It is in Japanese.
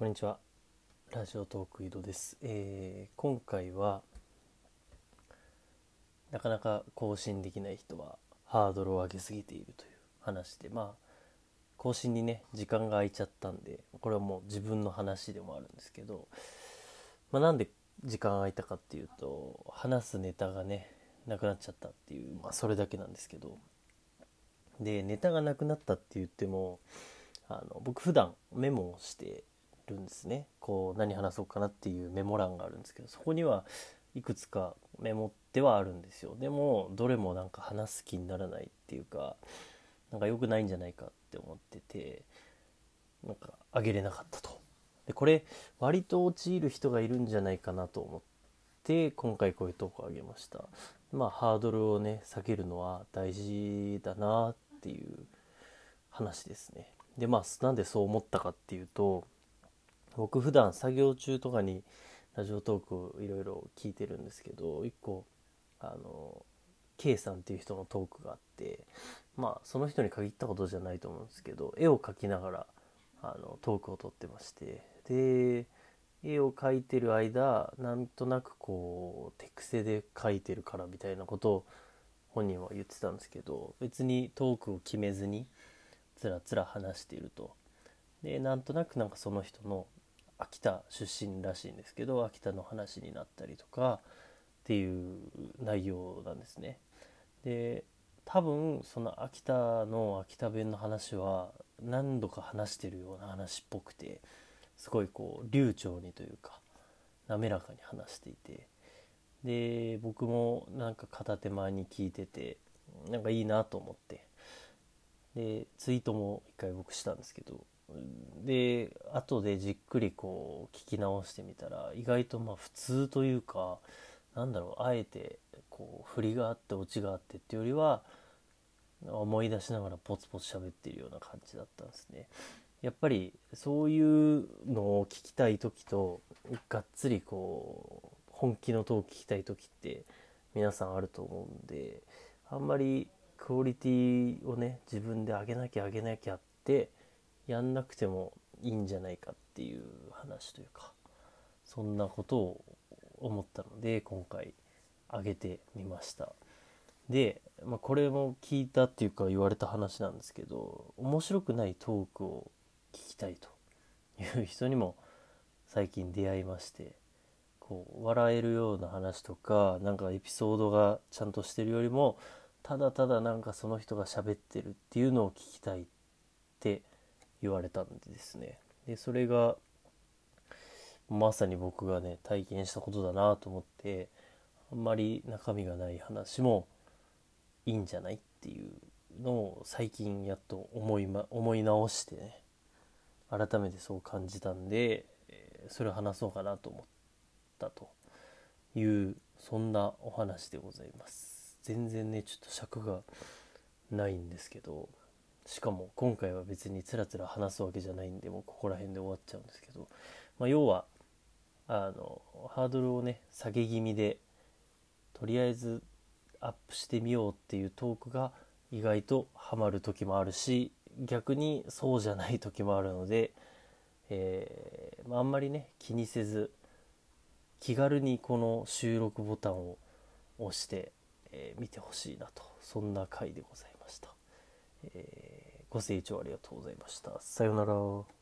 こんにちは。ラジオトーク井戸です。えー今回は、なかなか更新できない人はハードルを上げすぎているという話で、まあ、更新にね、時間が空いちゃったんで、これはもう自分の話でもあるんですけど、まあ、なんで時間空いたかっていうと、話すネタがね、なくなっちゃったっていう、まあ、それだけなんですけど、で、ネタがなくなったって言っても、あの僕普段メモをしてるんですね。こう何話そうかなっていうメモ欄があるんですけどそこにはいくつかメモってはあるんですよ。でもどれもなんか話す気にならないっていうかなんか良くないんじゃないかって思っててなんかあげれなかったと。でこれ割と陥る人がいるんじゃないかなと思って今回こういう投稿をあげました。まあハードルをね下げるのは大事だなっていう話ですね。でまあなんでそう思ったかっていうと僕普段作業中とかにラジオトークをいろいろ聞いてるんですけど一個あの K さんっていう人のトークがあってまあその人に限ったことじゃないと思うんですけど絵を描きながらあのトークを撮ってましてで絵を描いてる間なんとなくこう手癖で描いてるからみたいなことを本人は言ってたんですけど別にトークを決めずにつらつら話していると。でなんとなくなんかその人の秋田出身らしいんですけど秋田の話になったりとかっていう内容なんですね。で多分その秋田の秋田弁の話は何度か話してるような話っぽくてすごいこう流暢にというか滑らかに話していて。で僕もなんか片手間に聞いててなんかいいなと思って。でツイートも一回僕したんですけどで後でじっくりこう聞き直してみたら意外とまあ普通というかなんだろうあえてこう振りがあってオチがあってっていうよりは思い出しながらポツポツ喋ってるような感じだったんですね。やっぱりそういうのを聞きたい時とがっつりこう本気のトーク聞きたい時って皆さんあると思うんであんまりクオリティをね自分で上げなきゃ上げなきゃってやんなくてもいいんじゃないかっていう話というかそんなことを思ったので今回上げてみました。で、まあ、これも聞いたっていうか言われた話なんですけど面白くないトークを聞きたいという人にも最近出会いましてこう笑えるような話とかなんかエピソードがちゃんとしてるよりもただただなんかその人が喋ってるっていうのを聞きたいって言われたんですね。でそれがまさに僕がね体験したことだなと思ってあんまり中身がない話もいいんじゃないっていうのを最近やっと思い,、ま、思い直してね改めてそう感じたんで、えそれを話そうかなと思ったというそんなお話でございます。全然ねちょっと尺がないんですけどしかも今回は別につらつら話すわけじゃないんでもうここら辺で終わっちゃうんですけど、まあ、要はあのハードルをね下げ気味でとりあえずアップしてみようっていうトークが意外とハマる時もあるし逆にそうじゃない時もあるので、えーまあ、んまりね気にせず気軽にこの収録ボタンを押して、えー見てほしいなと。そんな回でございました、えーご清聴ありがとうございました。さようなら。